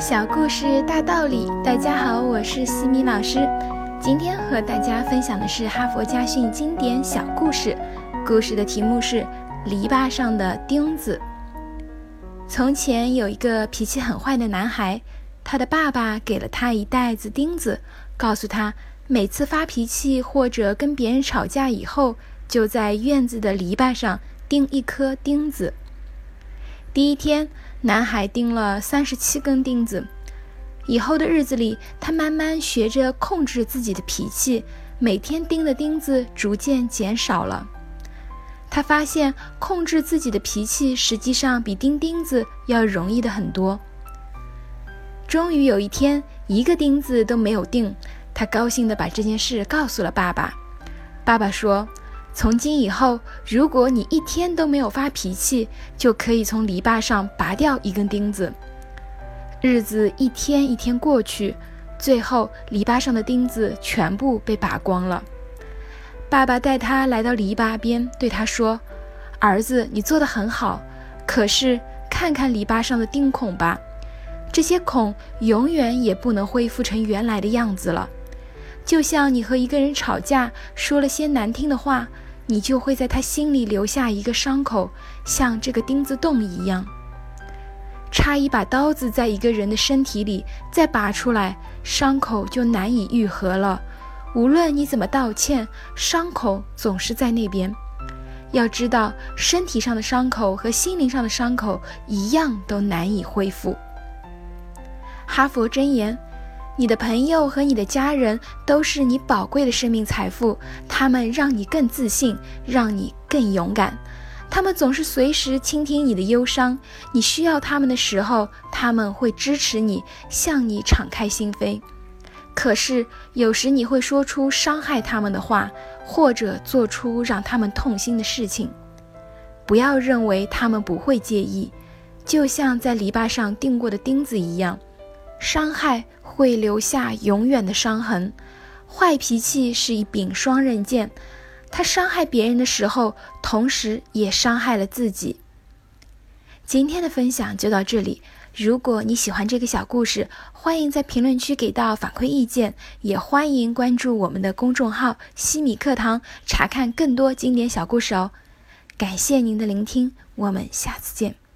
小故事大道理，大家好，我是西米老师。今天和大家分享的是哈佛家训经典小故事，故事的题目是《篱笆上的钉子》。从前有一个脾气很坏的男孩，他的爸爸给了他一袋子钉子，告诉他每次发脾气或者跟别人吵架以后，就在院子的篱笆上钉一颗钉子。第一天，男孩钉了三十七根钉子。以后的日子里，他慢慢学着控制自己的脾气，每天钉的钉子逐渐减少了。他发现控制自己的脾气实际上比钉钉子要容易的很多。终于有一天，一个钉子都没有钉，他高兴地把这件事告诉了爸爸。爸爸说。从今以后，如果你一天都没有发脾气，就可以从篱笆上拔掉一根钉子。日子一天一天过去，最后篱笆上的钉子全部被拔光了。爸爸带他来到篱笆边，对他说：“儿子，你做得很好，可是看看篱笆上的钉孔吧，这些孔永远也不能恢复成原来的样子了。”就像你和一个人吵架，说了些难听的话，你就会在他心里留下一个伤口，像这个钉子洞一样。插一把刀子在一个人的身体里，再拔出来，伤口就难以愈合了。无论你怎么道歉，伤口总是在那边。要知道，身体上的伤口和心灵上的伤口一样，都难以恢复。哈佛箴言。你的朋友和你的家人都是你宝贵的生命财富，他们让你更自信，让你更勇敢。他们总是随时倾听你的忧伤，你需要他们的时候，他们会支持你，向你敞开心扉。可是有时你会说出伤害他们的话，或者做出让他们痛心的事情。不要认为他们不会介意，就像在篱笆上钉过的钉子一样，伤害。会留下永远的伤痕。坏脾气是一柄双刃剑，它伤害别人的时候，同时也伤害了自己。今天的分享就到这里。如果你喜欢这个小故事，欢迎在评论区给到反馈意见，也欢迎关注我们的公众号“西米课堂”，查看更多经典小故事哦。感谢您的聆听，我们下次见。